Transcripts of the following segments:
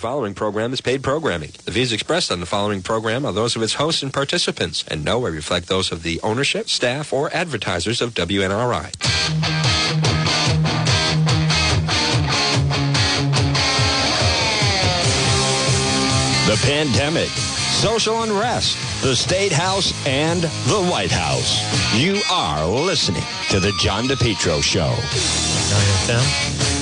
The following program is paid programming. The views expressed on the following program are those of its hosts and participants, and no way reflect those of the ownership, staff, or advertisers of WNRI. The pandemic, social unrest, the State House, and the White House. You are listening to The John DePetro Show.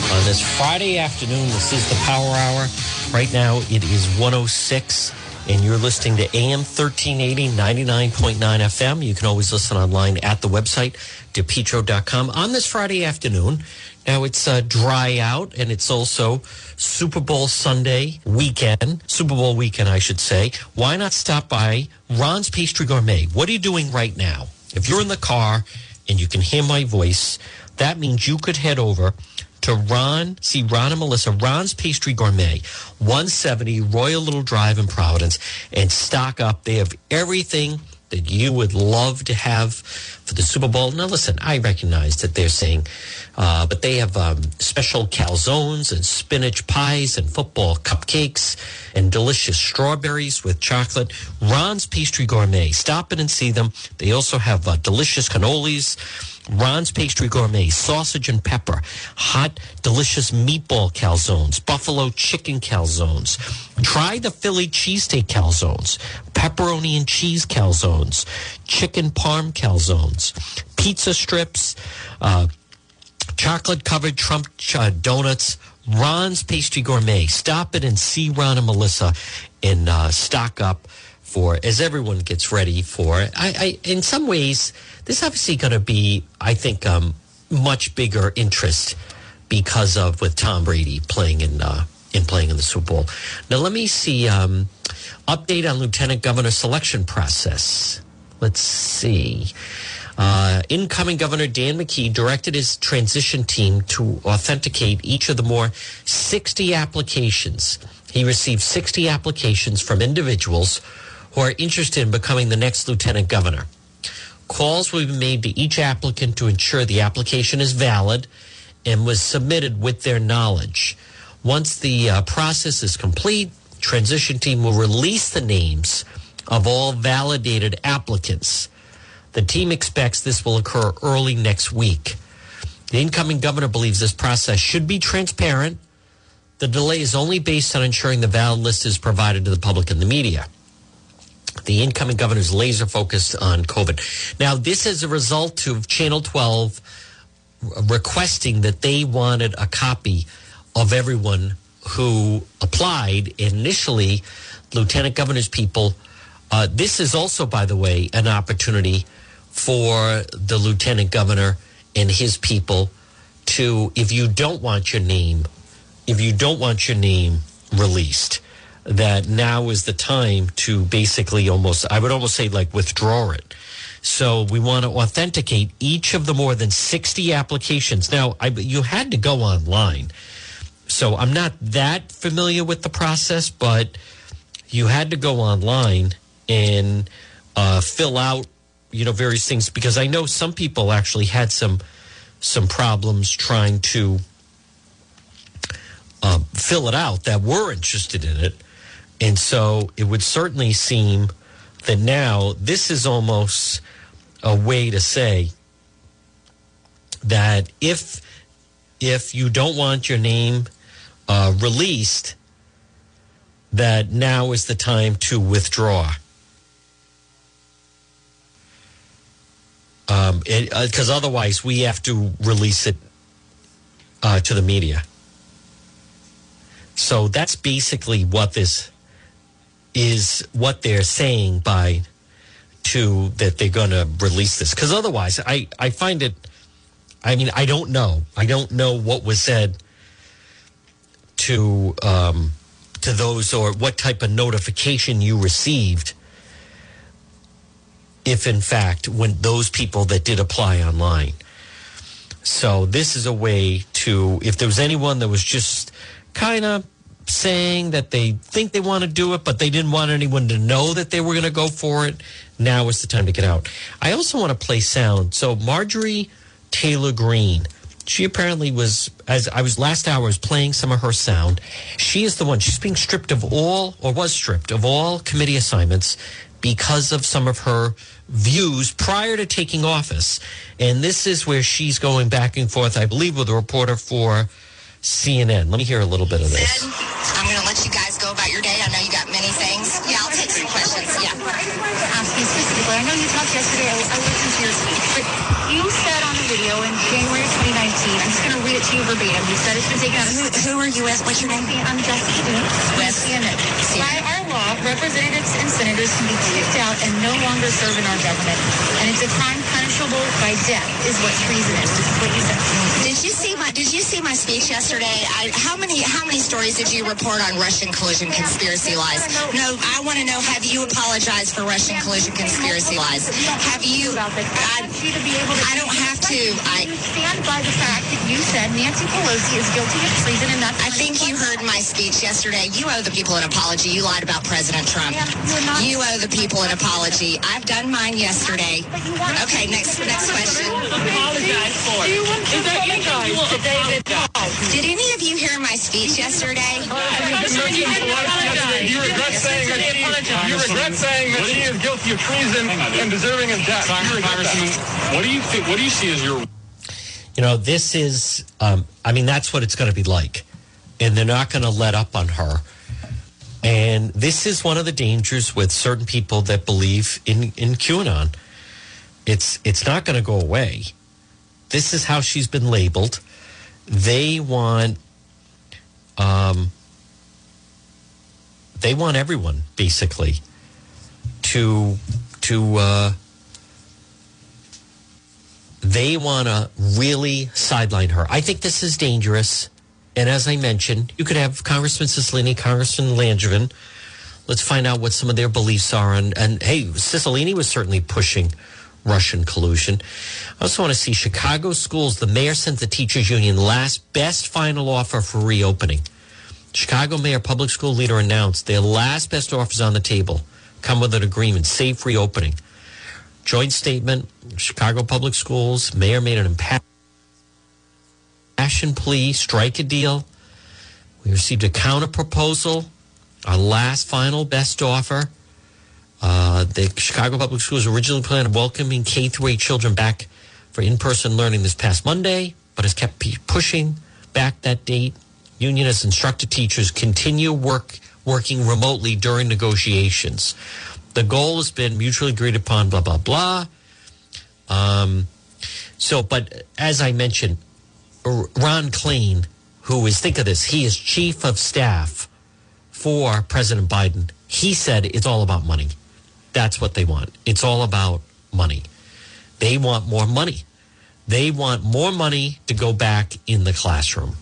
9 FM. On this Friday afternoon, this is the Power Hour. Right now, it is 106, and you're listening to AM 1380, 99.9 FM. You can always listen online at the website, depetro.com. On this Friday afternoon, now it's uh, dry out, and it's also Super Bowl Sunday weekend, Super Bowl weekend, I should say. Why not stop by Ron's Pastry Gourmet? What are you doing right now? If you're in the car and you can hear my voice, that means you could head over to Ron, see Ron and Melissa, Ron's Pastry Gourmet, 170 Royal Little Drive in Providence, and stock up. They have everything that you would love to have for the Super Bowl. Now, listen, I recognize that they're saying, uh, but they have um, special calzones and spinach pies and football cupcakes and delicious strawberries with chocolate. Ron's Pastry Gourmet. Stop in and see them. They also have uh, delicious cannolis. Ron's Pastry Gourmet, sausage and pepper, hot, delicious meatball calzones, buffalo chicken calzones. Try the Philly cheesesteak calzones, pepperoni and cheese calzones, chicken parm calzones, pizza strips, uh, chocolate covered Trump uh, donuts. Ron's Pastry Gourmet. Stop it and see Ron and Melissa and uh, stock up for as everyone gets ready for. I, I in some ways this obviously going to be, I think, um, much bigger interest because of with Tom Brady playing in uh, in playing in the Super Bowl. Now let me see um, update on Lieutenant Governor selection process. Let's see. Uh, incoming Governor Dan McKee directed his transition team to authenticate each of the more 60 applications. He received 60 applications from individuals who are interested in becoming the next lieutenant governor. Calls will be made to each applicant to ensure the application is valid and was submitted with their knowledge. Once the uh, process is complete, transition team will release the names of all validated applicants. The team expects this will occur early next week. The incoming governor believes this process should be transparent. The delay is only based on ensuring the valid list is provided to the public and the media the incoming governor is laser focused on COVID. Now, this is a result of Channel 12 requesting that they wanted a copy of everyone who applied initially, Lieutenant Governor's people. Uh, this is also, by the way, an opportunity for the Lieutenant Governor and his people to, if you don't want your name, if you don't want your name released, that now is the time to basically almost, I would almost say like withdraw it. So we want to authenticate each of the more than 60 applications. Now, I, you had to go online. So I'm not that familiar with the process, but you had to go online and uh, fill out, you know, various things because I know some people actually had some some problems trying to uh, fill it out that were interested in it. And so it would certainly seem that now this is almost a way to say that if if you don't want your name uh, released, that now is the time to withdraw. Because um, uh, otherwise, we have to release it uh, to the media. So that's basically what this is what they're saying by to that they're going to release this. Because otherwise I, I find it i mean i don't know. I don't know what was said to um, to those or what type of notification you received if in fact when those people that did apply online. So this is a way to if there was anyone that was just kind of saying that they think they want to do it, but they didn't want anyone to know that they were going to go for it. Now is the time to get out. I also want to play sound. So Marjorie Taylor Greene, She apparently was, as I was last hour, was playing some of her sound. She is the one, she's being stripped of all, or was stripped of all committee assignments because of some of her views prior to taking office. And this is where she's going back and forth, I believe, with a reporter for CNN. Let me hear a little bit of this. I'm going to let you guys go about your day. I know you got many things. Yeah, I'll take some questions. Yeah. Ask you specifically. I know you talked yesterday. I, I listened to your speech, but you said on the video in January 2019. I'm just going to read it to you verbatim. You said it's been taken out. Who, who are you with? What's your name? I'm Jessica With CNN. By our law, representatives and senators can be kicked out and no longer serve in our government, and it's a crime punishable by death. Is what treason is. This is what you said. Did you see my Did you see my speech yesterday? I, how many How many stories did you report on Russian collusion conspiracy lies? No, I want to know. Have you apologized for Russian collusion conspiracy lies? Have you? I, I want you to be able to. I don't have to. I You stand by the fact that you said Nancy Pelosi is guilty of treason, and that's. I think you heard my speech yesterday. You owe the people an apology. You lied about President Trump. Ma'am, you're not- You owe the people an apology. I've done mine yesterday. But you want- Okay, next next question. apologize for? Do you want to apologize Did any of you hear my speech yesterday? You regret saying that she, you regret saying that she is guilty of treason and deserving of death. Congressman, what do you think? What do you see as your You know, this is, um, I mean, that's what it's going to be like. And they're not going to let up on her. And this is one of the dangers with certain people that believe in, in QAnon. It's, it's not going to go away. This is how she's been labeled. They want, um, they want everyone basically to, to, uh, they want to really sideline her. I think this is dangerous. And as I mentioned, you could have Congressman Cicilline, Congressman Langevin. Let's find out what some of their beliefs are. And, and hey, Cicilline was certainly pushing Russian collusion. I also want to see Chicago schools. The mayor sent the teachers union last best final offer for reopening. Chicago mayor public school leader announced their last best offers on the table come with an agreement, safe reopening. Joint statement, Chicago Public Schools, mayor made an impassioned plea, strike a deal. We received a counter proposal, our last final best offer. Uh, the Chicago Public Schools originally planned on welcoming K 8 children back for in-person learning this past Monday, but has kept pushing back that date. Union has instructed teachers continue work working remotely during negotiations. The goal has been mutually agreed upon. Blah blah blah. Um, so, but as I mentioned, Ron Klain, who is think of this, he is chief of staff for President Biden. He said it's all about money. That's what they want. It's all about money. They want more money. They want more money to go back in the classroom.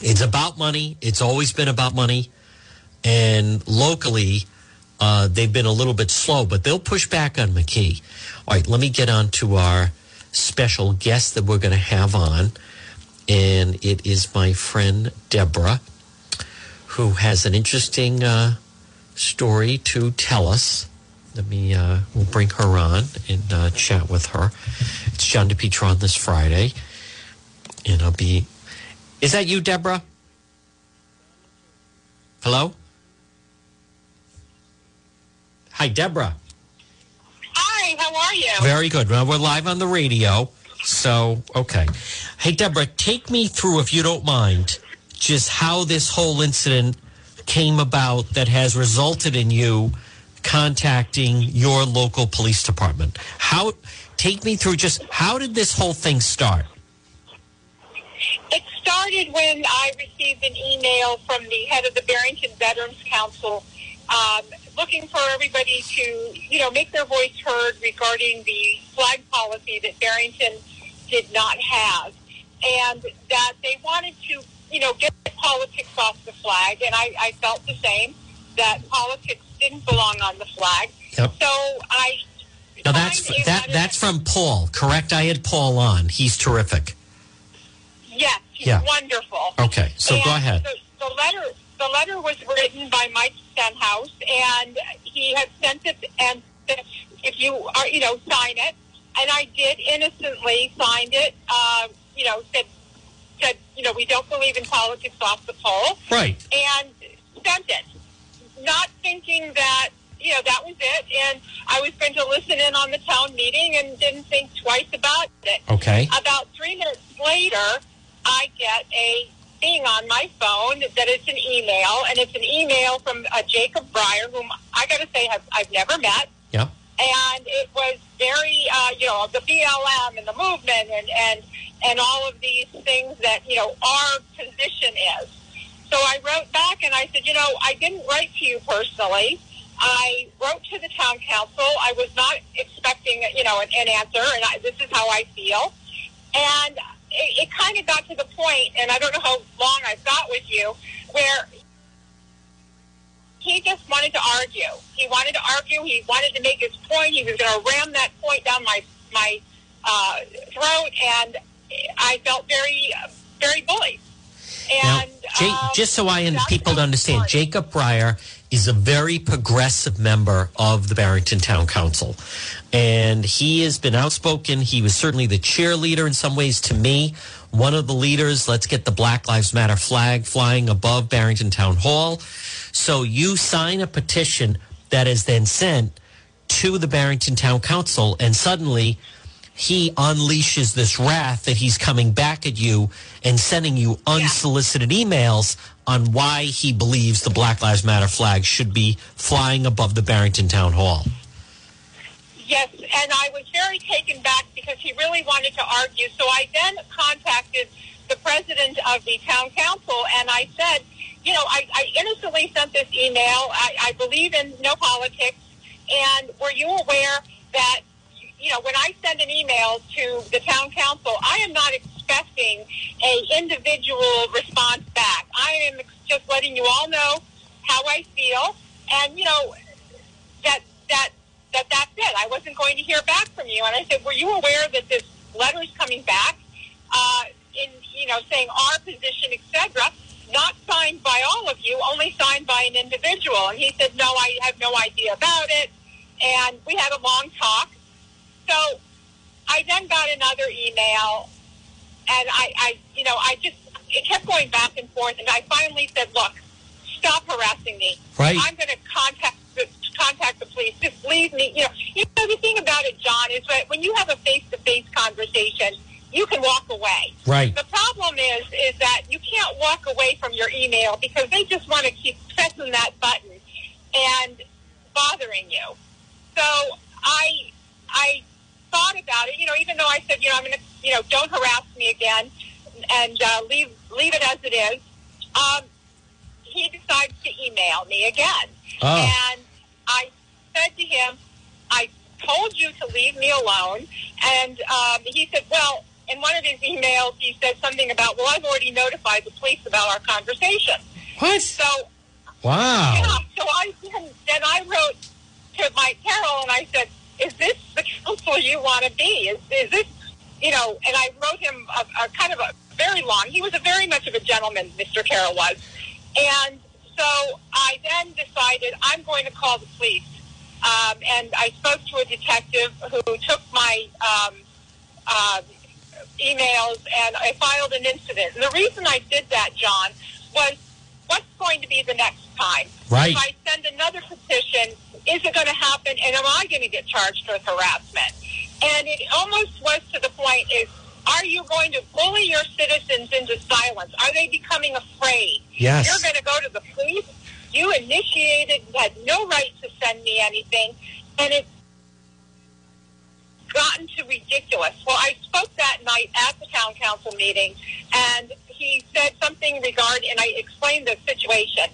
It's about money. It's always been about money. And locally, uh, they've been a little bit slow, but they'll push back on McKee. All right, let me get on to our special guest that we're going to have on. And it is my friend Deborah, who has an interesting uh, story to tell us. Let me, uh, we'll bring her on and uh, chat with her. It's John DePetro this Friday. And I'll be, is that you, Deborah? Hello? Hi, Deborah. Hi, how are you? Very good. Well, we're live on the radio. So, okay. Hey, Deborah, take me through, if you don't mind, just how this whole incident came about that has resulted in you contacting your local police department. How, take me through just how did this whole thing start? It started when I received an email from the head of the Barrington Veterans Council um, looking for everybody to, you know, make their voice heard regarding the flag policy that Barrington did not have. And that they wanted to, you know, get politics off the flag. And I, I felt the same, that politics didn't belong on the flag. Yep. So I... Now that's that that's from Paul, correct? I had Paul on. He's terrific. Yes, he's Yeah. wonderful. Okay, so go ahead. The, the letter, the letter was written by Mike Stenhouse, and he had sent it. And said, if you are, you know, sign it. And I did innocently signed it. Uh, you know, said said, you know, we don't believe in politics off the poll, Right. and sent it, not thinking that you know that was it. And I was going to listen in on the town meeting and didn't think twice about it. Okay. About three minutes later, I get a thing on my phone that it's an email, and it's an email from uh, Jacob Brier, whom I got to say have, I've never met Yeah. and it was very, uh, you know, the BLM and the movement and, and, and all of these things that, you know, our position is. So I wrote back and I said, you know, I didn't write to you personally. I wrote to the town council. I was not expecting, you know, an, an answer, and I, this is how I feel. And it, it kind of got to the point, and I don't know how long I've got with you, where he just wanted to argue. He wanted to argue. He wanted to make his point. He was going to ram that point down my my uh, throat, and I felt very, very bullied. Now, And Ja- um, just so I and people to understand. Jacob Brier is a very progressive member of the Barrington Town Council. And he has been outspoken. He was certainly the cheerleader in some ways to me. One of the leaders, let's get the Black Lives Matter flag flying above Barrington Town Hall. So you sign a petition that is then sent to the Barrington Town Council, and suddenly he unleashes this wrath that he's coming back at you and sending you unsolicited emails on why he believes the Black Lives Matter flag should be flying above the Barrington Town Hall. Yes, and I was very taken back because he really wanted to argue. So I then contacted the president of the town council and I said, you know, I, I innocently sent this email. I, I believe in no politics. And were you aware that, you know, when I send an email to the town council, I am not expecting a individual response back. I am just letting you all know how I feel. And, you know, that that that that's it. I wasn't going to hear back from you. And I said, were you aware that this letter is coming back uh, in you know saying our position, etc. Not signed by all of you, only signed by an individual. And he said, no, I have no idea about it. And we had a long talk. So I then got another email, and I, I you know, I just it kept going back and forth. And I finally said, look, stop harassing me. Right. I'm going to contact contact the police. Just leave me. You know, you know the thing about it, John, is that when you have a face to face conversation, you can walk away. Right. The problem is, is that you can't walk away from your email because they just want to keep pressing that button and bothering you. So I, I thought about it. You know, even though I said, you know, I'm going to, you know, don't harass me again, and uh, leave leave it as it is. Um, he decides to email me again, Oh. and I said to him, "I told you to leave me alone," and um, he said, "Well." In one of his emails, he said something about, "Well, I've already notified the police about our conversation." What? So Wow. yeah, so I then, then I wrote to Mike Carroll and I said, "Is this the council you want to be? Is, is this, you know?" And I wrote him a, a kind of a very long. He was a very much of a gentleman, Mr. Carroll was, and so I then decided I'm going to call the police. Um, and I spoke to a detective who took my um, uh, emails and I filed an incident. And the reason I did that, John, was what's going to be the next time? Right. If I send another petition, is it going to happen? And am I going to get charged with harassment? And it almost was to the point is, are you going to bully your citizens into silence? Are they becoming afraid? Yes. You're going to go to the police. You initiated, had no right to send me anything. And it's gotten to ridiculous. Well, I spoke that night at the town council meeting, and he said something regarding, and I explained the situation.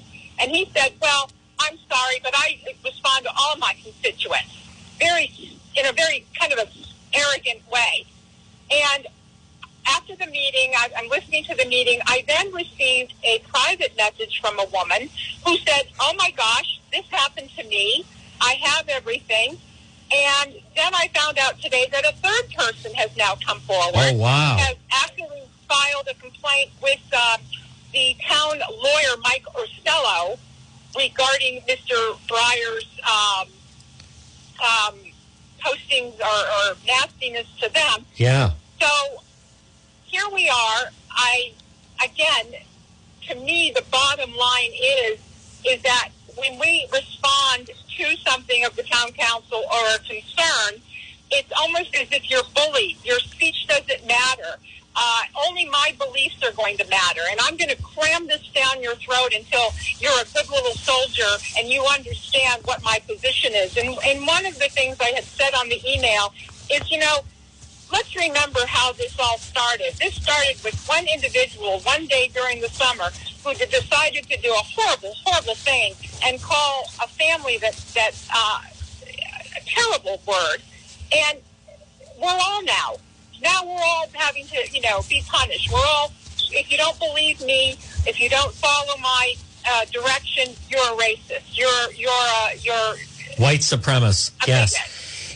And he said, well, I'm sorry, but I respond to all my constituents very, in a very kind of a arrogant way. And after the meeting, I, I'm listening to the meeting. I then received a private message from a woman who said, "Oh my gosh, this happened to me. I have everything." And then I found out today that a third person has now come forward. Oh, wow. Has actually filed a complaint with uh, the town lawyer, Mike Ursillo, regarding Mr. Brier's um, um, postings or, or nastiness to them. Yeah. So here we are. I, again, to me, the bottom line is is that when we respond to something of the town council or a concern, it's almost as if you're bullied. Your speech doesn't matter. Uh, only my beliefs are going to matter. And I'm going to cram this down your throat until you're a good little soldier and you understand what my position is. And, and one of the things I had said on the email is, you know, let's remember how this all started. This started with one individual one day during the summer who decided to do a horrible, horrible thing and call a family that, that uh, a terrible word. And we're all now now we're all having to, you know, be punished. We're all, if you don't believe me, if you don't follow my uh, direction, you're a racist. You're, you're, uh, you're white supremacist. Yes.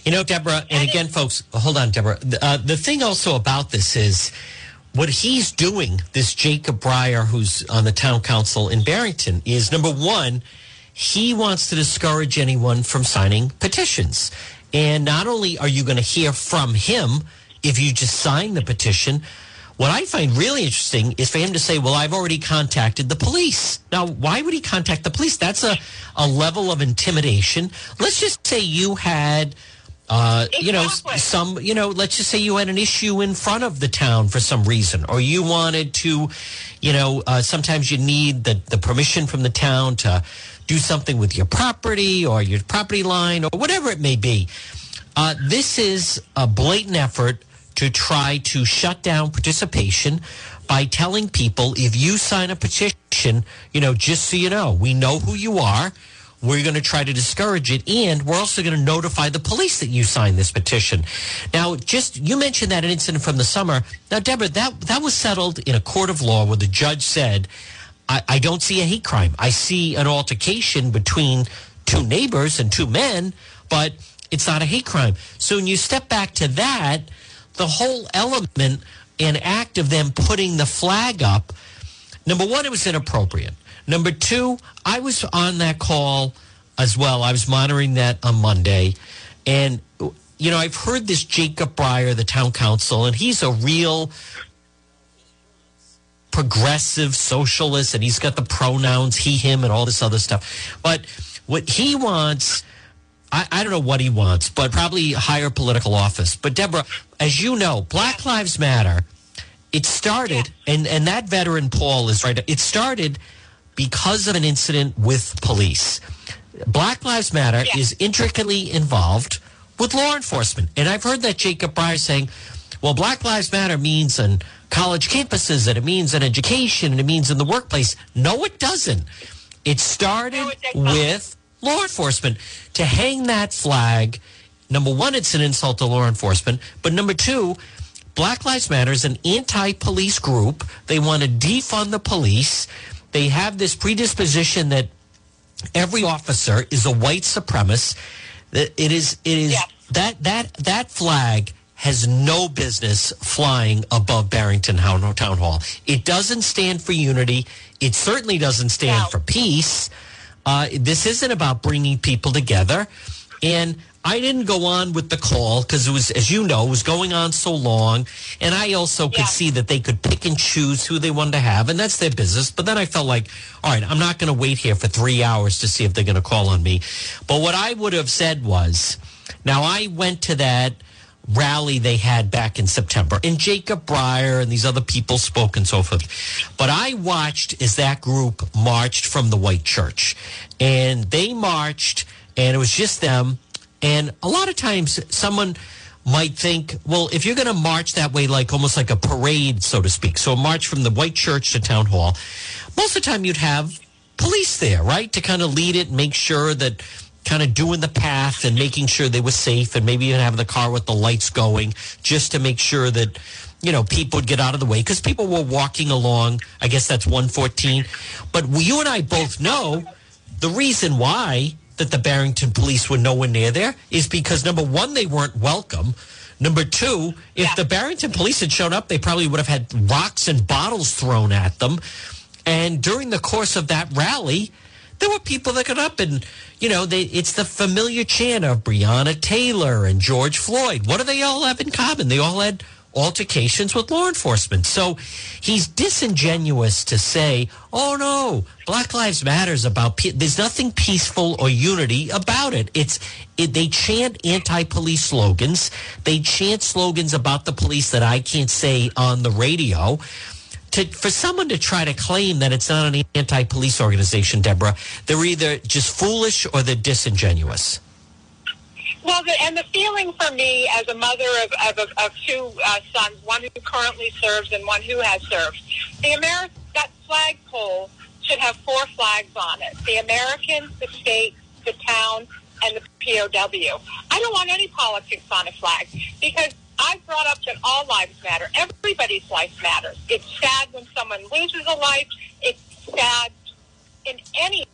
You know, Deborah, and again, folks, hold on, Deborah. Uh, the thing also about this is what he's doing, this Jacob Brier, who's on the town council in Barrington, is number one, he wants to discourage anyone from signing petitions. And not only are you going to hear from him, if you just sign the petition. What I find really interesting is for him to say, well, I've already contacted the police. Now, why would he contact the police? That's a, a level of intimidation. Let's just say you had, uh, you know, some, you know, let's just say you had an issue in front of the town for some reason, or you wanted to, you know, uh, sometimes you need the, the permission from the town to do something with your property or your property line or whatever it may be. Uh, this is a blatant effort to try to shut down participation by telling people if you sign a petition, you know, just so you know, we know who you are. We're going to try to discourage it, and we're also going to notify the police that you signed this petition. Now, just you mentioned that incident from the summer. Now, Deborah, that that was settled in a court of law where the judge said, I, I don't see a hate crime. I see an altercation between two neighbors and two men, but it's not a hate crime. So when you step back to that, the whole element and act of them putting the flag up, number one, it was inappropriate. Number two, I was on that call as well. I was monitoring that on Monday. And, you know, I've heard this Jacob Brier, the town council, and he's a real progressive socialist and he's got the pronouns he, him, and all this other stuff. But what he wants, I, I don't know what he wants, but probably higher political office. But Deborah, as you know, Black Lives Matter, it started, and, and that veteran Paul is right, it started because of an incident with police. Black Lives Matter Yeah. is intricately involved with law enforcement. And I've heard that Jacob Brier saying, well, Black Lives Matter means on college campuses and it means in education and it means in the workplace. No, it doesn't. It started No, it does not. with law enforcement. To hang that flag, number one, it's an insult to law enforcement. But number two, Black Lives Matter is an anti police group. They want to defund the police. They have this predisposition that every officer is a white supremacist. That It is it is Yeah. that that that flag has no business flying above Barrington Town Town Hall. It doesn't stand for unity. It certainly doesn't stand No. for peace. Uh, this isn't about bringing people together. And I didn't go on with the call because it was, as you know, it was going on so long. And I also could Yeah. see that they could pick and choose who they wanted to have, and that's their business. But then I felt like, all right, I'm not going to wait here for three hours to see if they're going to call on me. But what I would have said was, now I went to that rally they had back in September, and Jacob Brier and these other people spoke and so forth. But I watched as that group marched from the White Church, and they marched, and it was just them. And a lot of times, someone might think, well, if you're going to march that way, like almost like a parade, so to speak, so a march from the White Church to Town Hall, most of the time you'd have police there, right, to kind of lead it, make sure that kind of doing the path and making sure they were safe, and maybe even having the car with the lights going, just to make sure that you know people would get out of the way because people were walking along. I guess that's 114. But you and I both know the reason why that the Barrington police were nowhere near there is because number one, they weren't welcome. Number two, if Yeah. the Barrington police had shown up, they probably would have had rocks and bottles thrown at them. And during the course of that rally, there were people that got up and, you know, they, it's the familiar chant of Breonna Taylor and George Floyd. What do they all have in common? They all had altercations with law enforcement. So he's disingenuous to say, "Oh no, Black Lives Matters about pe- there's nothing peaceful or unity about it." It's it, they chant anti-police slogans. They chant slogans about the police that I can't say on the radio. To, for someone to try to claim that it's not an anti-police organization, Deborah, they're either just foolish or they're disingenuous. Well, the, and the feeling for me as a mother of, of, of two uh, sons, one who currently serves and one who has served, the American that flagpole should have four flags on it: the American, the state, the town, and the POW. I don't want any politics on a flag because I've brought up that all lives matter. Everybody's life matters. It's sad when someone loses a life. It's sad in any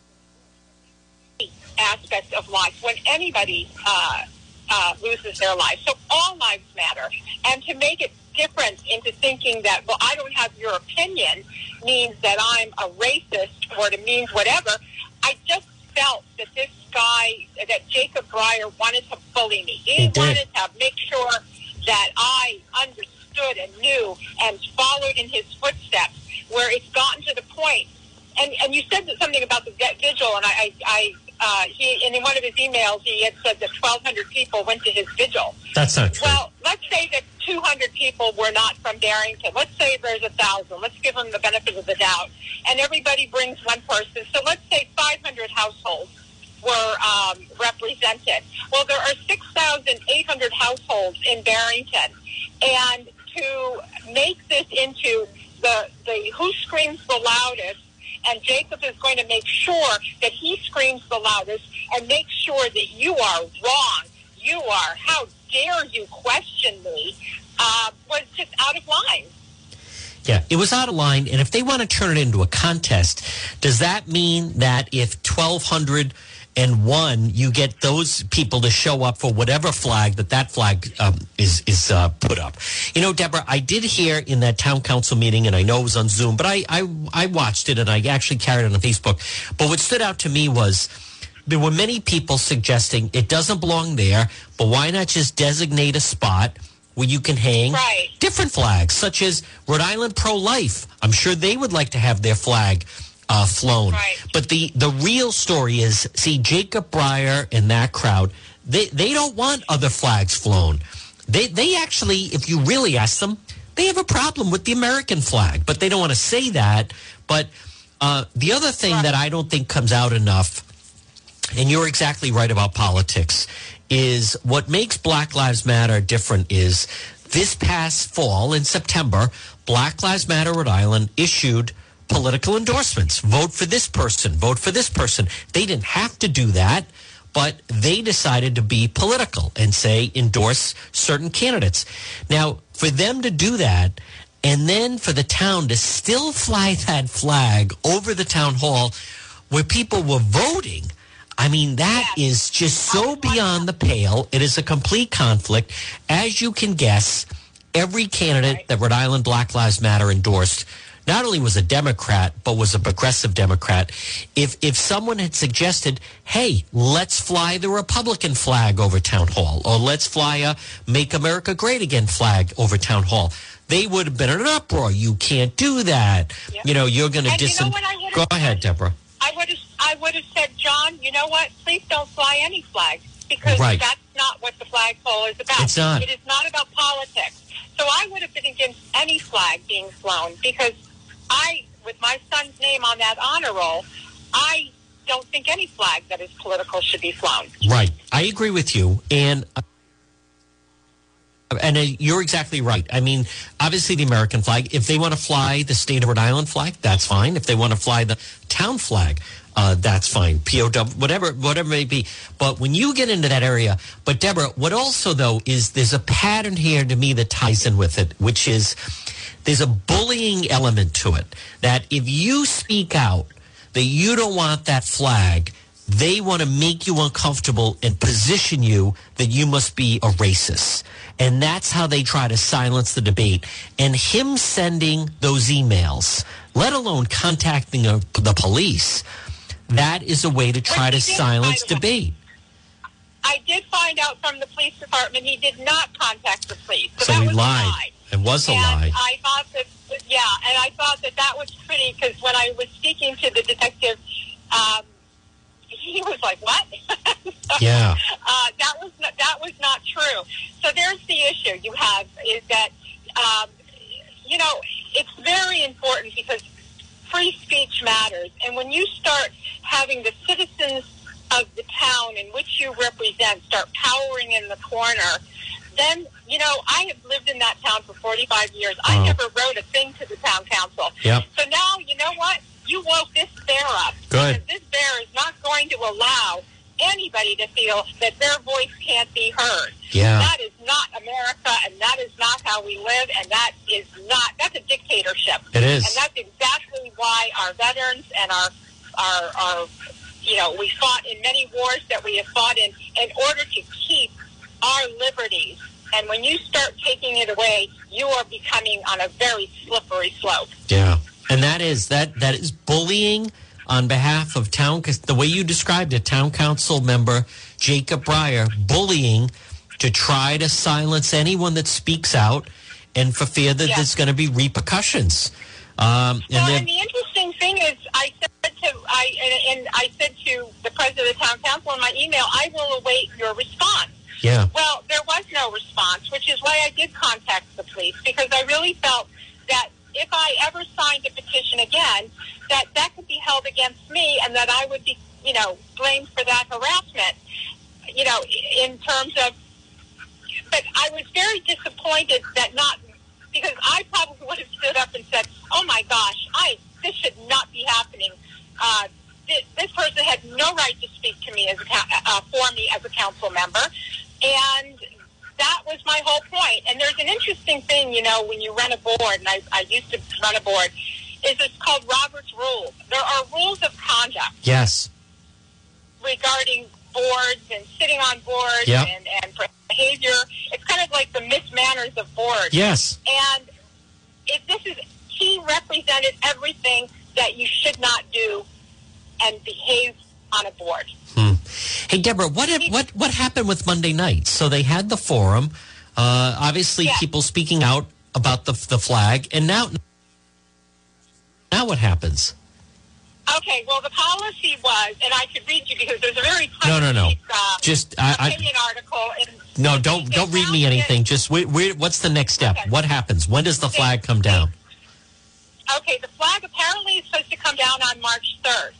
aspect of life when anybody uh, uh, loses their life. So all lives matter. And to make it different into thinking that, well, I don't have your opinion means that I'm a racist or it means whatever, I just felt that this guy, that Jacob Brier wanted to bully me. He, He wanted to make sure that I understood and knew and followed in his footsteps where it's gotten to the point and and you said something about the vigil, and I, I, I uh, he in one of his emails he had said that 1,200 people went to his vigil. That's not true. Well, let's say that 200 people were not from Barrington. Let's say there's a thousand. Let's give them the benefit of the doubt, and everybody brings one person. So let's say 500 households were um, represented. Well, there are 6,800 households in Barrington, and to make this into the the who screams the loudest and Jacob is going to make sure that he screams the loudest and make sure that you are wrong. You are. How dare you question me? Uh, was just out of line. Yeah, it was out of line. And if they want to turn it into a contest, does that mean that if 1,201, you get those people to show up for whatever flag that that flag um, is, is uh, put up? You know, Deborah, I did hear in that town council meeting, and I know it was on Zoom, but I, I, I watched it and I actually carried it on Facebook. But what stood out to me was there were many people suggesting it doesn't belong there, but why not just designate a spot where you can hang Right. different flags, such as Rhode Island Pro Life. I'm sure they would like to have their flag uh, flown. Right. But the, the real story is see, Jacob Brier and that crowd, they, they don't want other flags flown. They, they actually, if you really ask them, they have a problem with the American flag, but they don't want to say that. But uh, the other thing that I don't think comes out enough and you're exactly right about politics, is what makes Black Lives Matter different is this past fall in September, Black Lives Matter Rhode Island issued political endorsements. Vote for this person, vote for this person. They didn't have to do that, but they decided to be political and say endorse certain candidates. Now, for them to do that, and then for the town to still fly that flag over the town hall where people were voting. I mean, that is just so beyond the pale. It is a complete conflict. As you can guess, every candidate that Rhode Island Black Lives Matter endorsed not only was a Democrat, but was a progressive Democrat. If if someone had suggested, hey, let's fly the Republican flag over town hall, or let's fly a Make America Great Again flag over town hall, they would have been in an uproar. You can't do that. Yep. You know, you're going to And you know what I would've Go ahead, Deborah. I would have I would have said, John, you know what? Please don't fly any flag because Right. that's not what the flagpole is about. It's not. It is not about politics. So I would have been against any flag being flown because I, with my son's name on that honor roll, I don't think any flag that is political should be flown. Right. I agree with you. And uh, and uh, you're exactly right. I mean, obviously the American flag, if they want to fly the state of Rhode Island flag, that's fine. If they want to fly the town flag, uh, that's fine. POW, whatever, whatever may be. But when you get into that area, but Deborah, what also though is there's a pattern here to me that ties in with it, which is there's a bullying element to it that if you speak out that you don't want that flag, they want to make you uncomfortable and position you that you must be a racist. And that's how they try to silence the debate. And him sending those emails, let alone contacting the police, that is a way to try to Which he did, silence by the way. debate. I did find out from the police department he did not contact the police. So, So that he was lied. It was a and lie. I thought that, yeah, and I thought that that was pretty because when I was speaking to the detective, um, he was like, "What?" So, Yeah. uh, that was not, that was not true. So there's the issue you have is that um, you know it's very important because free speech matters, and when you start having the citizens of the town in which you represent start powering in the corner, then you know I have lived in that town for 45 years. I never wrote a thing to the town council. Yep. So now you know what? You woke this bear up. Good. Because this bear is not going to allow anybody to feel that their voice can't be heard. Yeah. That is not America, and that is not how we live, and that is not, that's a dictatorship. It is. And that's exactly why our veterans and our, our, our, you know, we fought in many wars that we have fought in, in order to keep our liberties. And when you start taking it away, you are becoming on a very slippery slope. Yeah, and that is that that is bullying on behalf of town. The way you described it, town council member Jacob Brier bullying to try to silence anyone that speaks out, and for fear that Yeah. there's going to be repercussions. Um, and well, then and the interesting thing is, I said to I and, and I said to the president of the town council in my email, I will await your response. Yeah, Well, there was no response, which is why I did contact the police because I really felt that if I ever signed a petition again, that that could be held against me and that I would be, you know, blamed for that harassment. You know, in terms of, but I was very disappointed that not because I probably would have stood up and said, "Oh my gosh, I this should not be happening." Uh, this, person had no right to speak to me as a, uh, for me as a council member, and that was my whole point. And there's an interesting thing, you know, when you run a board, and I, I used to run a board, is it's called Robert's Rules. There are rules of conduct yes, regarding boards and sitting on boards Yep. and, and behavior. It's kind of like the Miss Manners of boards. yes, And if this is, he represented everything that you should not do and behave on a board. Hey, Deborah, what what what happened with Monday night? So they had the forum. Uh, obviously, Yeah. people speaking out about the the flag, and now now what happens? Okay, well, the policy was, and I could read you because there's a very No, no, no. Uh, Just I, I article. In, no, don't don't read me anything. Just wait, wait, what's the next step? Okay. What happens? When does the flag come down? Okay, the flag apparently is supposed to come down on March 3rd.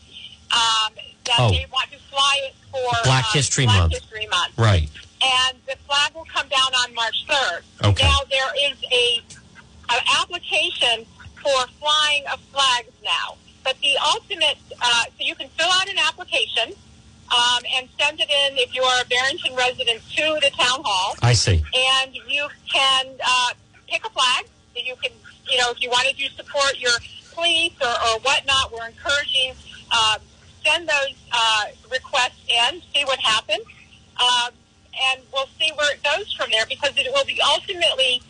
Um, that Oh. they want to fly it for Black uh, History Black Month. History Month. Right. and the flag will come down on March 3rd. Okay. Now there is a an application for flying of flags now, but the ultimate uh, so you can fill out an application um, and send it in if you are a Barrington resident to the town hall, I see. and you can uh, pick a flag. You can you know if you wanted to support your police or, or whatnot, we're encouraging. Uh, send those uh, requests in, see what happens, um, and we'll see where it goes from there because it will be ultimately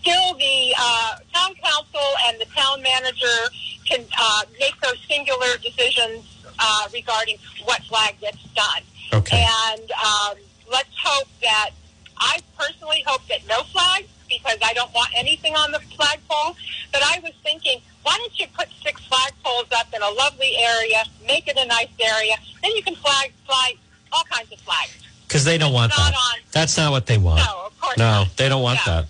still the uh, town council and the town manager can uh, make those singular decisions uh, regarding what flag gets done. Okay. And um, let's hope that I personally hope that no flags because I don't want anything on the flagpole. But I was thinking, why don't you put six up in a lovely area, make it a nice area, then you can flag fly all kinds of flags. Because they don't want not that. on- That's not what they want. No, of course No, not. they don't want No. that.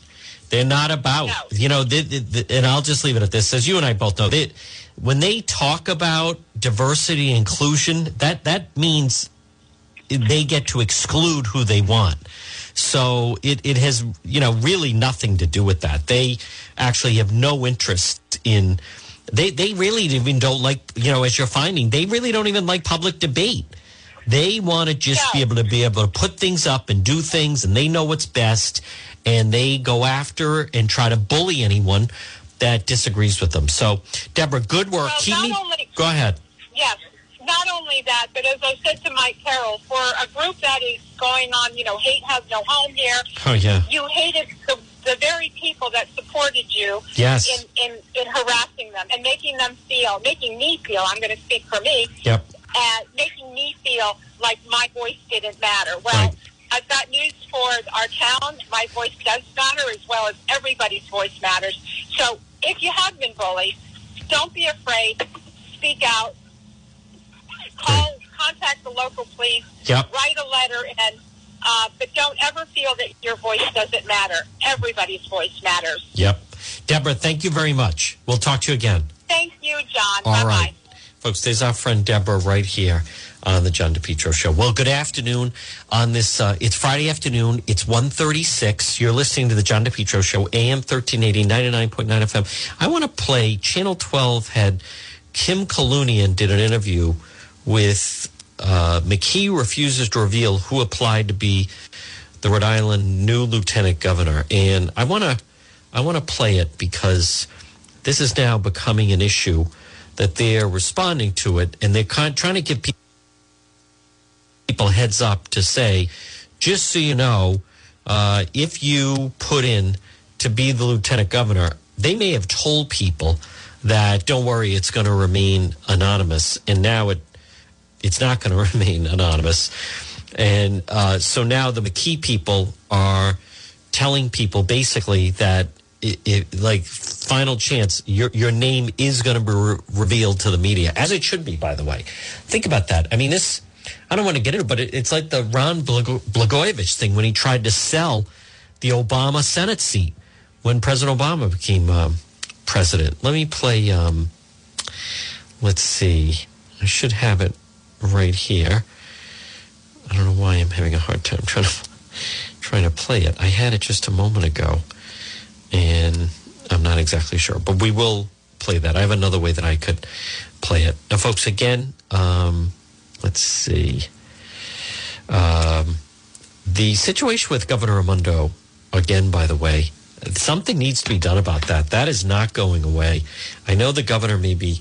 They're not about, No. you know, they, they- they- and I'll just leave it at this. As you and I both know, they, when they talk about diversity and inclusion, that, that means they get to exclude who they want. So it, it has, you know, really nothing to do with that. They actually have no interest in, they, they really even don't like, you know, as you're finding, they really don't even like public debate. They want to just No. be able to be able to put things up and do things, and they know what's best, and they go after and try to bully anyone that disagrees with them. So, Deborah, good work. Well, Keep me. only- go ahead. Yes. Not only that, but as I said to Mike Carroll, for a group that is going on, you know, hate has no home here, Oh yeah. you hated the, the very people that supported you Yes. in, in, in harassing them and making them feel, making me feel, I'm going to speak for me, Yep. and making me feel like my voice didn't matter. Well, Right. I've got news for our town. My voice does matter as well as everybody's voice matters. So if you have been bullied, don't be afraid. Speak out. Call, contact the local police. Yep. Write a letter, and uh, but don't ever feel that your voice doesn't matter. Everybody's voice matters. Yep. Deborah, thank you very much. We'll talk to you again. Thank you, John. All Bye right. bye. Folks, there's our friend Deborah right here on the John DePetro show. Well, good afternoon on this uh, it's Friday afternoon. It's 1:36. You're listening to the John DePetro show AM 1380 99.9 FM. I want to play Channel 12 had Kim Kalunian did an interview with uh, McKee refuses to reveal who applied to be the Rhode Island new lieutenant governor. And I want to I want to play it because this is now becoming an issue that they're responding to it. And they're trying to give people heads up to say, just so you know, uh, if you put in to be the lieutenant governor, they may have told people that don't worry, it's going to remain anonymous, and now it it's not going to remain anonymous, and uh, so now the McKee people are telling people basically that it, it, like final chance your your name is going to be re- revealed to the media as it should be by the way. Think about that. I mean this i don't want to get into it but it, it's like the Rod Blago- blagojevich thing when he tried to sell the obama senate seat when president obama became um, president. Let me play um, let's see. I should have it right here i don't know why i'm having a hard time trying to trying to play it i had it just a moment ago and I'm not exactly sure, but we will play that. I have another way that I could play it. Now, folks, again, um, let's see. Um, the situation with Governor Raimondo, again, by the way, something needs to be done about that. That is not going away. I know the governor maybe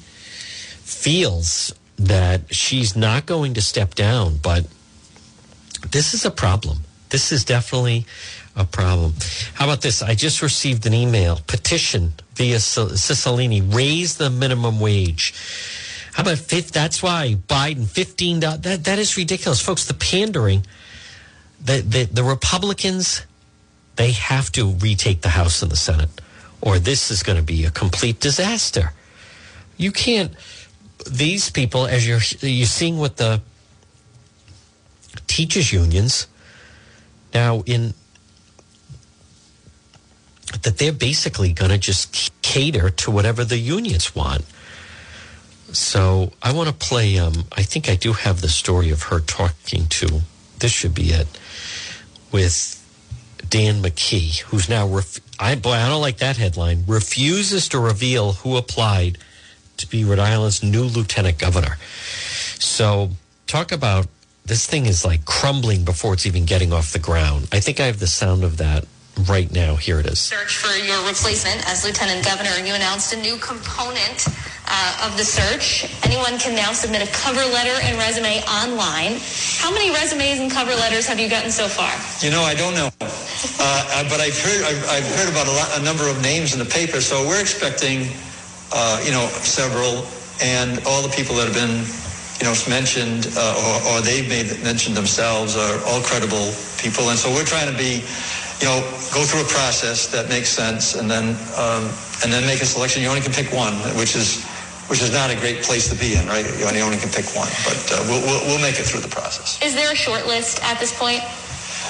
feels that she's not going to step down, but this is a problem. This is definitely a problem. How about this? I just received an email petition via Cicilline raise the minimum wage. How about fifth? That's why Biden fifteen. That that is ridiculous, folks. The pandering, the the, the Republicans, they have to retake the House and the Senate, or this is going to be a complete disaster. You can't. These people, as you're you're seeing with the teachers unions now in that they're basically going to just cater to whatever the unions want. So I want to play. Um, I think I do have the story of her talking to. This should be it with Dan McKee, who's now. Ref- I boy, I don't like that headline. Refuses to reveal who applied to be Rhode Island's new lieutenant governor. So talk about this thing is like crumbling before it's even getting off the ground. I think I have the sound of that right now. Here it is. Search for your replacement as lieutenant governor. You announced a new component uh, of the search. Anyone can now submit a cover letter and resume online. How many resumes and cover letters have you gotten so far? You know, I don't know, uh, but I've heard I've, I've heard about a, lot, a, number of names in the paper. So we're expecting, uh, you know, several, and all the people that have been you know, mentioned uh, or, or they've made mentioned themselves are all credible people. And so we're trying to be, you know, go through a process that makes sense and then um, and then make a selection. You only can pick one, which is which is not a great place to be in, right? You only, can pick one, but uh, we'll, we'll, we'll make it through the process. Is there a short list at this point?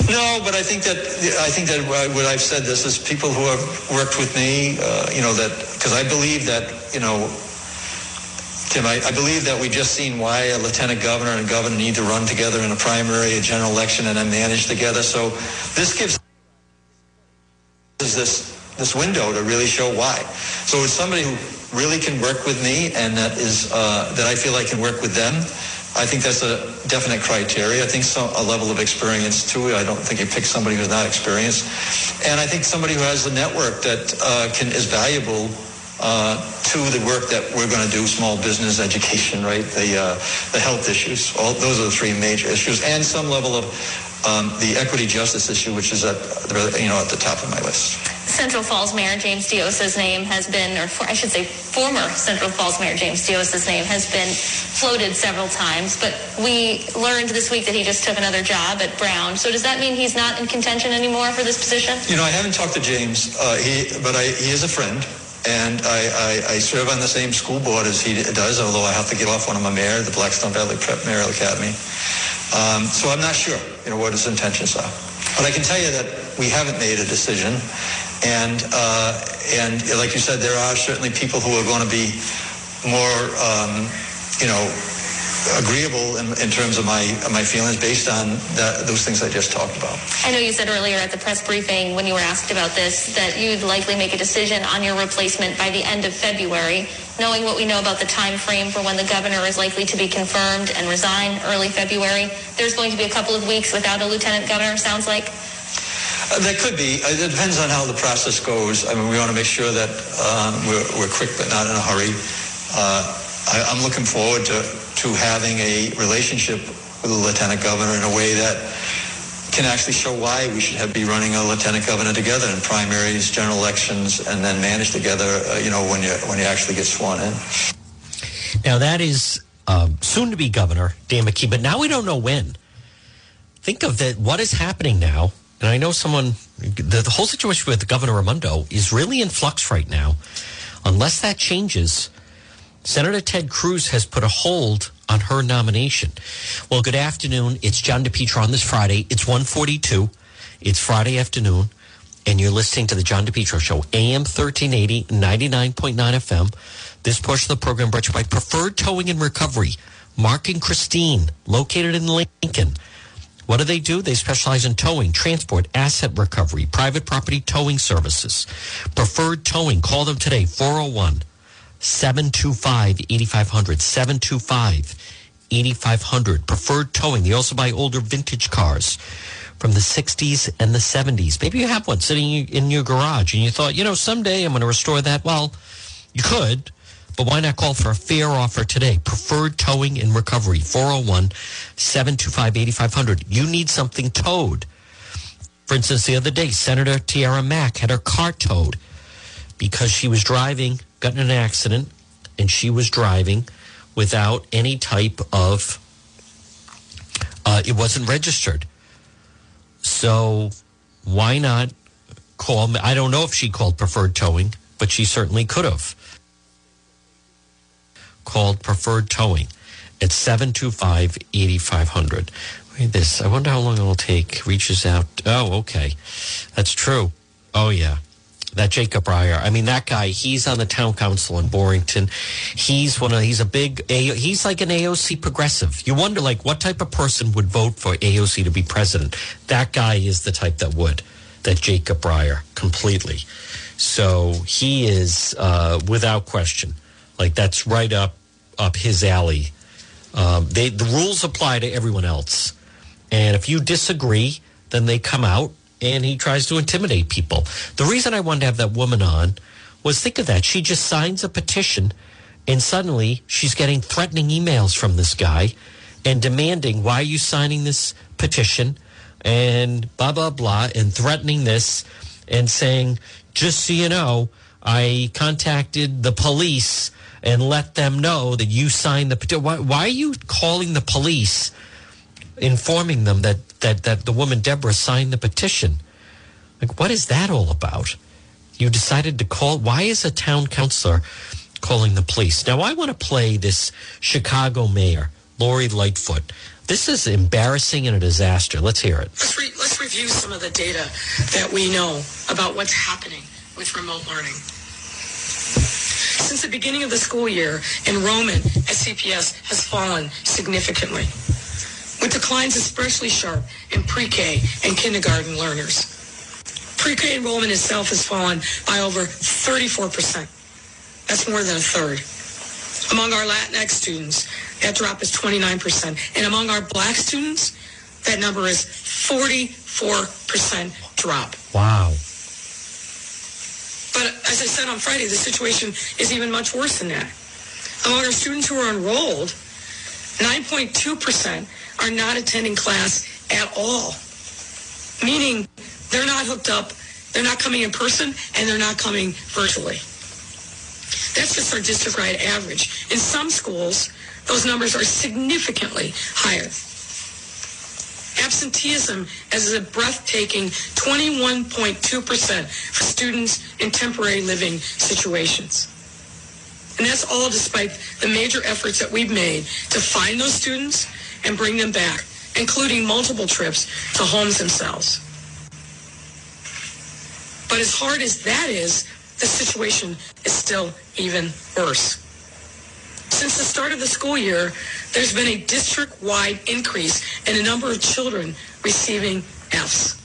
No, but I think that I think that what I've said this is people who have worked with me, uh, you know, that because I believe that you know Tim, I, I, believe that we've just seen why a lieutenant governor and a governor need to run together in a primary, a general election, and then manage together. So this gives this this window to really show why. So it's somebody who really can work with me, and that is uh, that I feel I can work with them. I think that's a definite criteria. I think some, a level of experience too. I don't think you pick somebody who's not experienced, and I think somebody who has a network that uh, can is valuable uh, to the work that we're going to do, small business, education, right, the uh, the health issues. All those are the three major issues, and some level of um, the equity justice issue, which is at you know at the top of my list. Central Falls Mayor James Diossa's name has been, or I should say former Central Falls Mayor James Diossa's name has been floated several times, but we learned this week that he just took another job at Brown. So does that mean he's not in contention anymore for this position? You know, I haven't talked to James, uh, he, but I, he is a friend. And I, I, I, serve on the same school board as he does, although I have to get off when I'm a mayor, the Blackstone Valley Prep Mayoral Academy. Um, so I'm not sure, you know, what his intentions are. But I can tell you that we haven't made a decision. And, uh, and like you said, there are certainly people who are going to be more, um, you know, agreeable in, in, terms of my my feelings based on that, those things I just talked about. I know you said earlier at the press briefing when you were asked about this that you'd likely make a decision on your replacement by the end of February. Knowing what we know about the time frame for when the governor is likely to be confirmed and resign early February, there's going to be a couple of weeks without a lieutenant governor. Sounds like. Uh, there could be. Uh, it depends on how the process goes. I mean, we want to make sure that um, we're, we're, quick but not in a hurry. Uh, I, I'm looking forward to to having a relationship with the lieutenant governor in a way that can actually show why we should have, be running a lieutenant governor together in primaries, general elections, and then manage together. Uh, you know, when you when you actually get sworn in. Now that is um, soon to be governor Dan McKee, but now we don't know when. Think of that. What is happening now? And I know someone. The, the whole situation with Governor Raimondo is really in flux right now. Unless that changes, Senator Ted Cruz has put a hold on her nomination. Well, good afternoon. It's John DePetro on this Friday. It's 142. It's Friday afternoon, and you're listening to the John DePetro Show, AM 1380, 99.9 FM. This portion of the program brought to you by Preferred Towing and Recovery. Mark and Christine, located in Lincoln. What do they do? They specialize in towing, transport, asset recovery, private property towing services. Preferred Towing. Call them today, 401- 725 8500. 725 8500. Preferred towing. They also buy older vintage cars from the 60s and the 70s. Maybe you have one sitting in your garage and you thought, you know, someday I'm going to restore that. Well, you could, but why not call for a fair offer today? Preferred towing and recovery. 401 725 8500. You need something towed. For instance, the other day, Senator Tiara Mack had her car towed because she was driving got in an accident and she was driving without any type of, uh, it wasn't registered. So why not call me? I don't know if she called preferred towing, but she certainly could have called preferred towing at 725 8500. Read this. I wonder how long it'll take. Reaches out. Oh, okay. That's true. Oh, yeah that Jacob Brier. I mean, that guy, he's on the town council in Barrington. He's one of, he's a big, he's like an AOC progressive. You wonder, like, what type of person would vote for AOC to be president? That guy is the type that would, that Jacob Brier, completely. So he is, uh, without question, like, that's right up, up his alley. Um, they, the rules apply to everyone else. And if you disagree, then they come out and he tries to intimidate people. The reason I wanted to have that woman on was think of that. She just signs a petition and suddenly she's getting threatening emails from this guy and demanding, why are you signing this petition? And blah, blah, blah, and threatening this and saying, just so you know, I contacted the police and let them know that you signed the petition. Why, why are you calling the police? informing them that, that, that the woman Deborah signed the petition. Like, what is that all about? You decided to call. Why is a town councilor calling the police? Now, I want to play this Chicago mayor, Lori Lightfoot. This is embarrassing and a disaster. Let's hear it. Let's, re- let's review some of the data that we know about what's happening with remote learning. Since the beginning of the school year, enrollment at CPS has fallen significantly with declines especially sharp in pre-K and kindergarten learners. Pre-K enrollment itself has fallen by over 34%. That's more than a third. Among our Latinx students, that drop is 29%. And among our black students, that number is 44% drop. Wow. But as I said on Friday, the situation is even much worse than that. Among our students who are enrolled, 9.2% are not attending class at all, meaning they're not hooked up They're not coming in person and they're not coming virtually. That's just our district-wide average. In some schools, those numbers are significantly higher. Absenteeism is a breathtaking 21.2% for students in temporary living situations. And that's all despite the major efforts that we've made to find those students and bring them back, including multiple trips to homes themselves. But as hard as that is, the situation is still even worse. Since the start of the school year, there's been a district-wide increase in the number of children receiving Fs.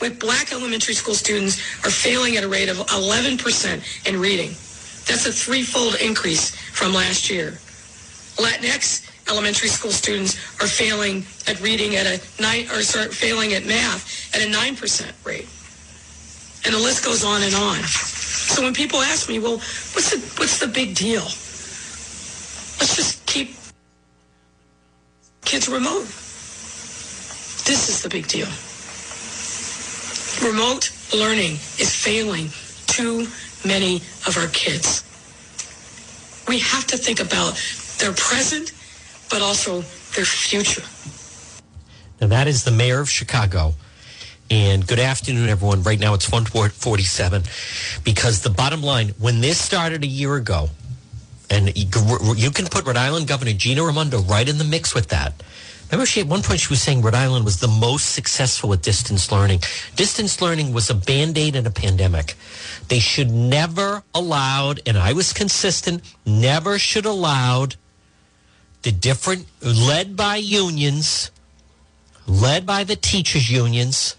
With black elementary school students are failing at a rate of 11% in reading. That's a threefold increase from last year. Latinx elementary school students are failing at reading at a nine or sorry, failing at math at a 9% rate. And the list goes on and on. So when people ask me, well, what's the, what's the big deal? Let's just keep kids remote. This is the big deal. Remote learning is failing too many of our kids. We have to think about their present, but also their future. Now, that is the mayor of Chicago. And good afternoon, everyone. Right now it's 147 because the bottom line, when this started a year ago, and you can put Rhode Island Governor Gina Raimondo right in the mix with that. Remember, she at one point she was saying Rhode Island was the most successful at distance learning. Distance learning was a band aid in a pandemic. They should never allowed, and I was consistent, never should allowed the different, led by unions, led by the teachers' unions,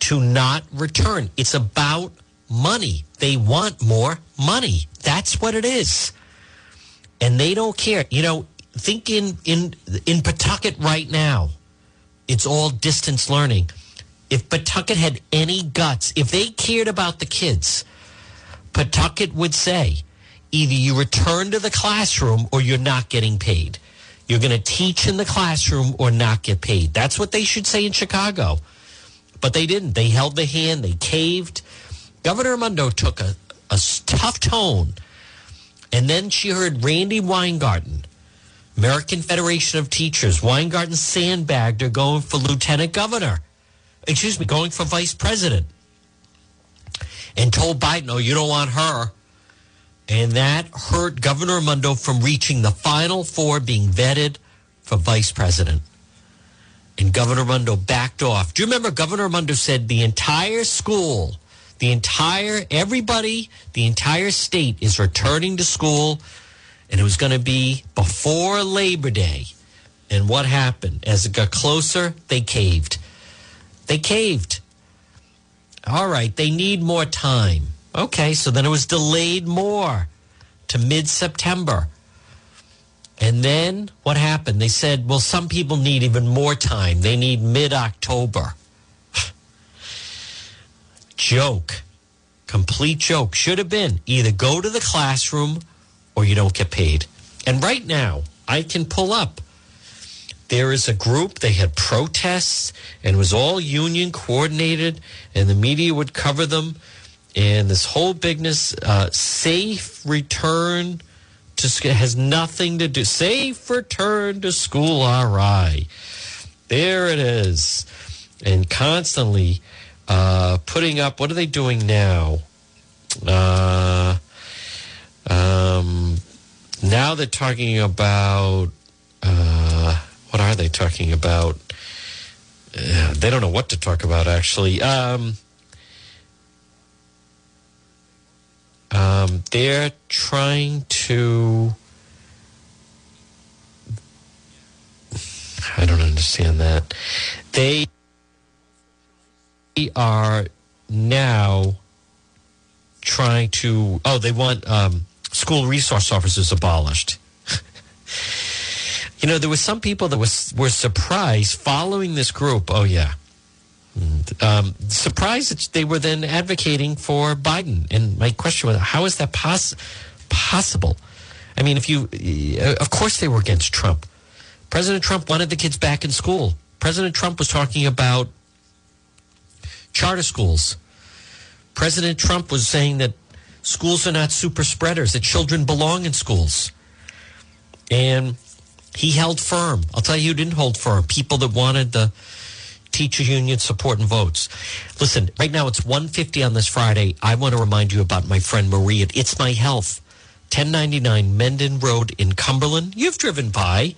to not return. It's about money. They want more money. That's what it is. And they don't care. You know, think in in in Pawtucket right now. It's all distance learning. If Pawtucket had any guts, if they cared about the kids, Pawtucket would say, either you return to the classroom or you're not getting paid. You're going to teach in the classroom or not get paid. That's what they should say in Chicago. But they didn't. They held the hand. They caved. Governor Raimondo took a, a tough tone. And then she heard Randi Weingarten, American Federation of Teachers. Weingarten sandbagged her going for lieutenant governor. Excuse me, going for vice president. And told Biden, oh, you don't want her. And that hurt Governor Raimondo from reaching the final four being vetted for vice president and Governor Raimondo backed off. Do you remember Governor Raimondo said the entire school, the entire, everybody, the entire state is returning to school and it was going to be before Labor Day. And what happened? As it got closer, they caved. They caved. All right, they need more time. Okay, so then it was delayed more to mid September. And then what happened? They said, well, some people need even more time. They need mid October. joke. Complete joke. Should have been either go to the classroom or you don't get paid. And right now, I can pull up. There is a group, they had protests, and it was all union coordinated, and the media would cover them. And this whole bigness, uh, safe return to has nothing to do. Safe return to school, RI. There it is, and constantly uh, putting up. What are they doing now? Uh, um, now they're talking about uh, what are they talking about? Uh, they don't know what to talk about actually. Um, Um, they're trying to. I don't understand that. They are now trying to. Oh, they want um, school resource officers abolished. you know, there were some people that was were surprised following this group. Oh yeah, um, surprised that they were then advocating for Biden. And my question was, how is that poss- possible? I mean, if you, uh, of course, they were against Trump. President Trump wanted the kids back in school. President Trump was talking about charter schools. President Trump was saying that schools are not super spreaders, that children belong in schools. And he held firm. I'll tell you who didn't hold firm. People that wanted the teacher union support and votes. Listen, right now it's 150 on this Friday. I want to remind you about my friend Marie at It's My Health. 1099 Mendon Road in Cumberland. You've driven by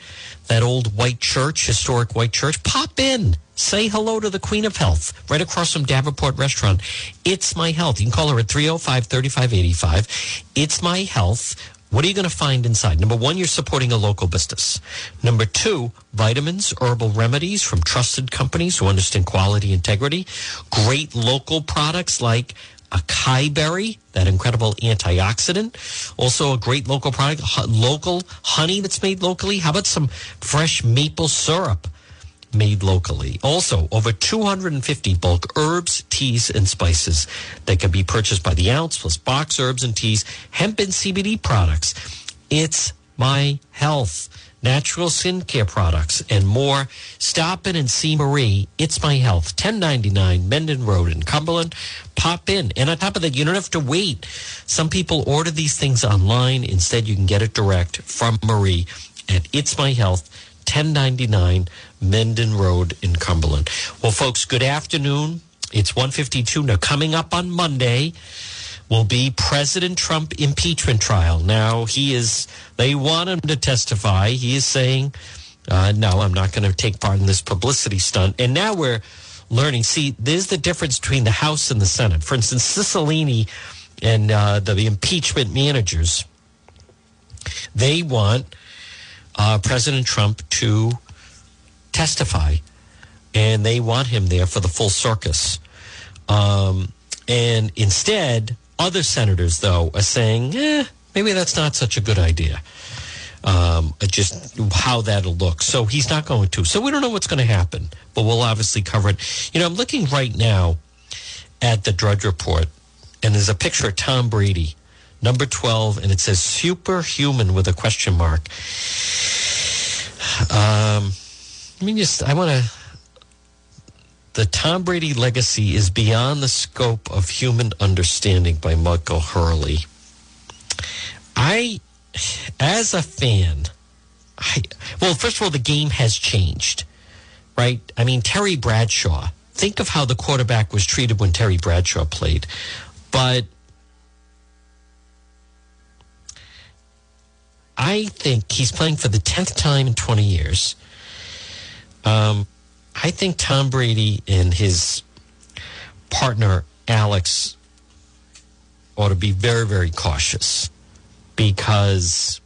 that old white church, historic white church. Pop in. Say hello to the Queen of Health right across from Davenport Restaurant. It's My Health. You can call her at 305 3585. It's My Health. What are you going to find inside? Number one, you're supporting a local business. Number two, vitamins, herbal remedies from trusted companies who understand quality integrity. Great local products like acai berry, that incredible antioxidant. Also, a great local product, local honey that's made locally. How about some fresh maple syrup? made locally. Also, over 250 bulk herbs, teas, and spices that can be purchased by the ounce, plus box herbs and teas, hemp and CBD products. It's my health. Natural skincare products and more. Stop in and see Marie. It's my health. 1099 Mendon Road in Cumberland. Pop in. And on top of that, you don't have to wait. Some people order these things online. Instead, you can get it direct from Marie at It's My Health, 1099 Mendon Road in Cumberland. Well, folks, good afternoon. It's 152. Now, coming up on Monday will be President Trump impeachment trial. Now, he is, they want him to testify. He is saying, uh, no, I'm not going to take part in this publicity stunt. And now we're learning. See, there's the difference between the House and the Senate. For instance, Cicilline and uh, the impeachment managers, they want uh, President Trump to testify, and they want him there for the full circus. Um, and instead, other senators, though, are saying, eh, maybe that's not such a good idea. Um, just how that'll look. So he's not going to. So we don't know what's going to happen, but we'll obviously cover it. You know, I'm looking right now at the Drudge Report, and there's a picture of Tom Brady, number 12, and it says superhuman with a question mark. Um, I mean, just I want to. The Tom Brady legacy is beyond the scope of human understanding by Michael Hurley. I, as a fan, I well, first of all, the game has changed, right? I mean, Terry Bradshaw. Think of how the quarterback was treated when Terry Bradshaw played, but I think he's playing for the tenth time in twenty years. Um, I think Tom Brady and his partner Alex ought to be very, very cautious because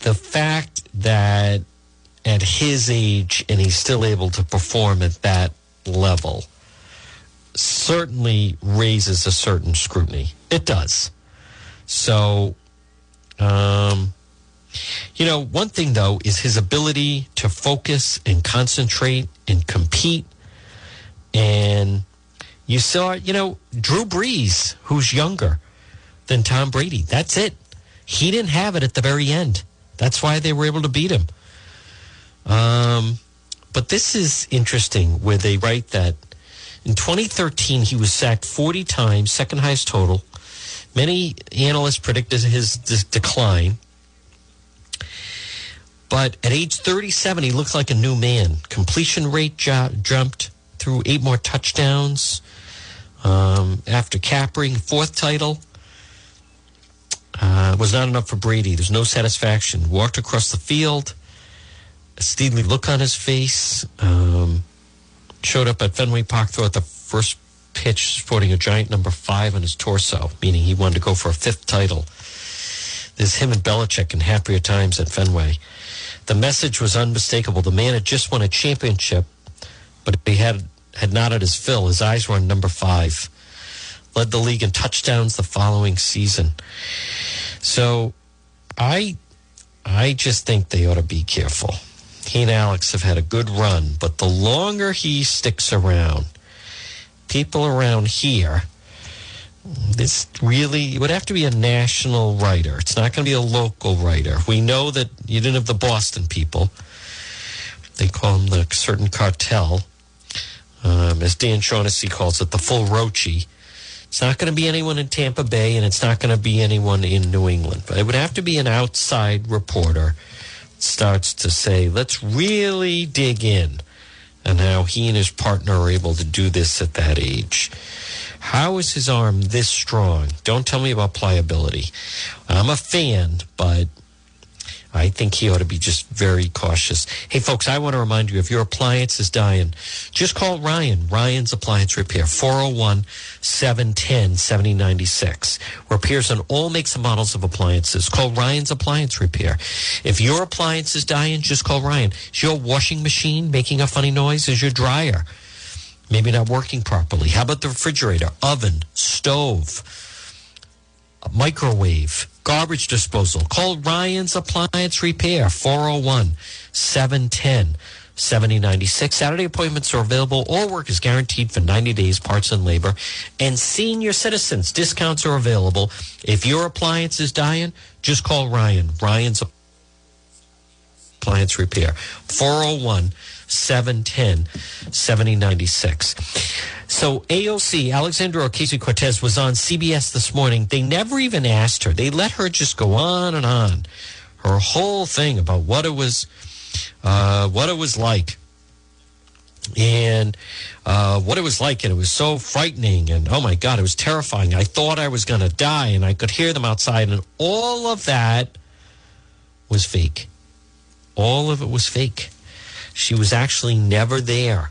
the fact that at his age and he's still able to perform at that level certainly raises a certain scrutiny. It does. So, um, you know, one thing though is his ability to focus and concentrate and compete. And you saw, you know, Drew Brees, who's younger than Tom Brady. That's it. He didn't have it at the very end. That's why they were able to beat him. Um, but this is interesting where they write that in 2013 he was sacked 40 times, second highest total. Many analysts predicted his decline. But at age 37, he looked like a new man. Completion rate jumped through eight more touchdowns. Um, after Capring, fourth title. Uh, was not enough for Brady. There's no satisfaction. Walked across the field, a steely look on his face. Um, showed up at Fenway Park throughout the first pitch, sporting a giant number five on his torso, meaning he wanted to go for a fifth title. There's him and Belichick in happier times at Fenway. The message was unmistakable. The man had just won a championship, but he had had not at his fill. His eyes were on number five. Led the league in touchdowns the following season. So, I, I just think they ought to be careful. He and Alex have had a good run, but the longer he sticks around, people around here this really would have to be a national writer. It's not going to be a local writer. We know that you didn't have the Boston people. They call them the certain cartel. Um, as Dan Shaughnessy calls it, the full Rochi. It's not going to be anyone in Tampa Bay, and it's not going to be anyone in New England. But it would have to be an outside reporter starts to say, let's really dig in and how he and his partner are able to do this at that age. How is his arm this strong? Don't tell me about pliability. I'm a fan, but I think he ought to be just very cautious. Hey, folks, I want to remind you if your appliance is dying, just call Ryan, Ryan's Appliance Repair, 401 710 7096. Repairs on all makes and models of appliances. Call Ryan's Appliance Repair. If your appliance is dying, just call Ryan. Is your washing machine making a funny noise? Is your dryer maybe not working properly? How about the refrigerator, oven, stove? microwave, garbage disposal. Call Ryan's Appliance Repair, 401 710 7096. Saturday appointments are available. All work is guaranteed for 90 days, parts and labor. And senior citizens, discounts are available. If your appliance is dying, just call Ryan. Ryan's Appliance Repair, 401 710 7096. So AOC, Alexandra Ocasio Cortez, was on CBS this morning. They never even asked her. They let her just go on and on. Her whole thing about what it was, uh, what it was like, and uh, what it was like, and it was so frightening, and oh my God, it was terrifying. I thought I was going to die, and I could hear them outside, and all of that was fake. All of it was fake. She was actually never there.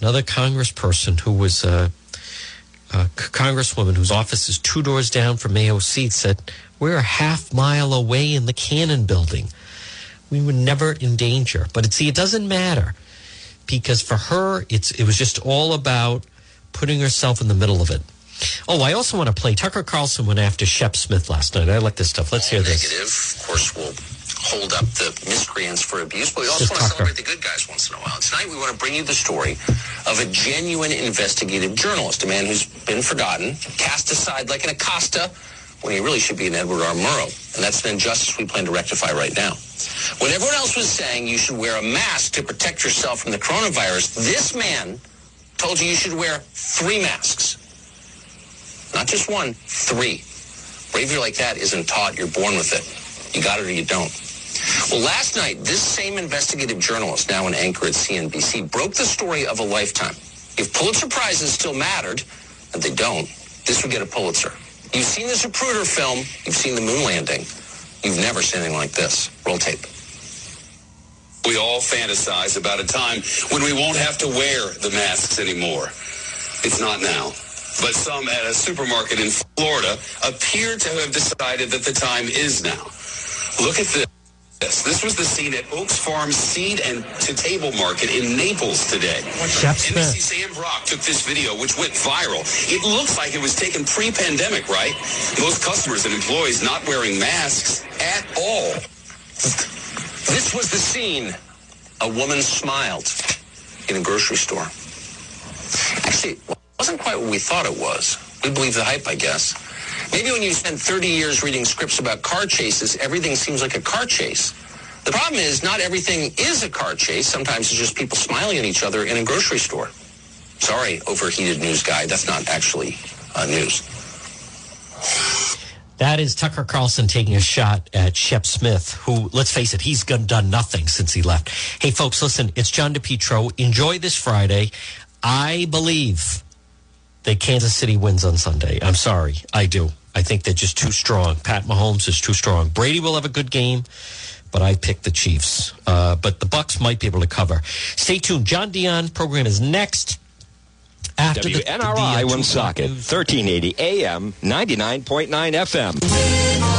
Another congressperson who was a, a congresswoman whose office is two doors down from AOC said, We're a half mile away in the Cannon building. We were never in danger. But see, it doesn't matter because for her, it's it was just all about putting herself in the middle of it. Oh, I also want to play. Tucker Carlson went after Shep Smith last night. I like this stuff. Let's hear this. Negative, of course, will hold up the miscreants for abuse, but we also want to celebrate the good guys once in a while. Tonight, we want to bring you the story of a genuine investigative journalist, a man who's been forgotten, cast aside like an Acosta when he really should be an Edward R. Murrow. And that's an injustice we plan to rectify right now. When everyone else was saying you should wear a mask to protect yourself from the coronavirus, this man told you you should wear three masks. Not just one, three. Bravery like that isn't taught. You're born with it. You got it or you don't. Well, last night, this same investigative journalist, now an anchor at CNBC, broke the story of a lifetime. If Pulitzer Prizes still mattered, and they don't, this would get a Pulitzer. You've seen the Zapruder film. You've seen the moon landing. You've never seen anything like this. Roll tape. We all fantasize about a time when we won't have to wear the masks anymore. It's not now. But some at a supermarket in Florida appear to have decided that the time is now. Look at this. This was the scene at Oakes Farm Seed and to Table Market in Naples today. NBC Sam Brock took this video, which went viral. It looks like it was taken pre-pandemic, right? Most customers and employees not wearing masks at all. This was the scene. A woman smiled in a grocery store. Actually, it wasn't quite what we thought it was. We believe the hype, I guess. Maybe when you spend 30 years reading scripts about car chases, everything seems like a car chase. The problem is not everything is a car chase. Sometimes it's just people smiling at each other in a grocery store. Sorry, overheated news guy. That's not actually uh, news. That is Tucker Carlson taking a shot at Shep Smith, who, let's face it, he's done nothing since he left. Hey, folks, listen, it's John DePetro. Enjoy this Friday. I believe that Kansas City wins on Sunday. I'm sorry. I do. I think they're just too strong. Pat Mahomes is too strong. Brady will have a good game, but I picked the Chiefs. Uh, but the Bucs might be able to cover. Stay tuned. John Dion program is next. After WNRI the, the, uh, Woonsocket, 1380 AM, 99.9 FM.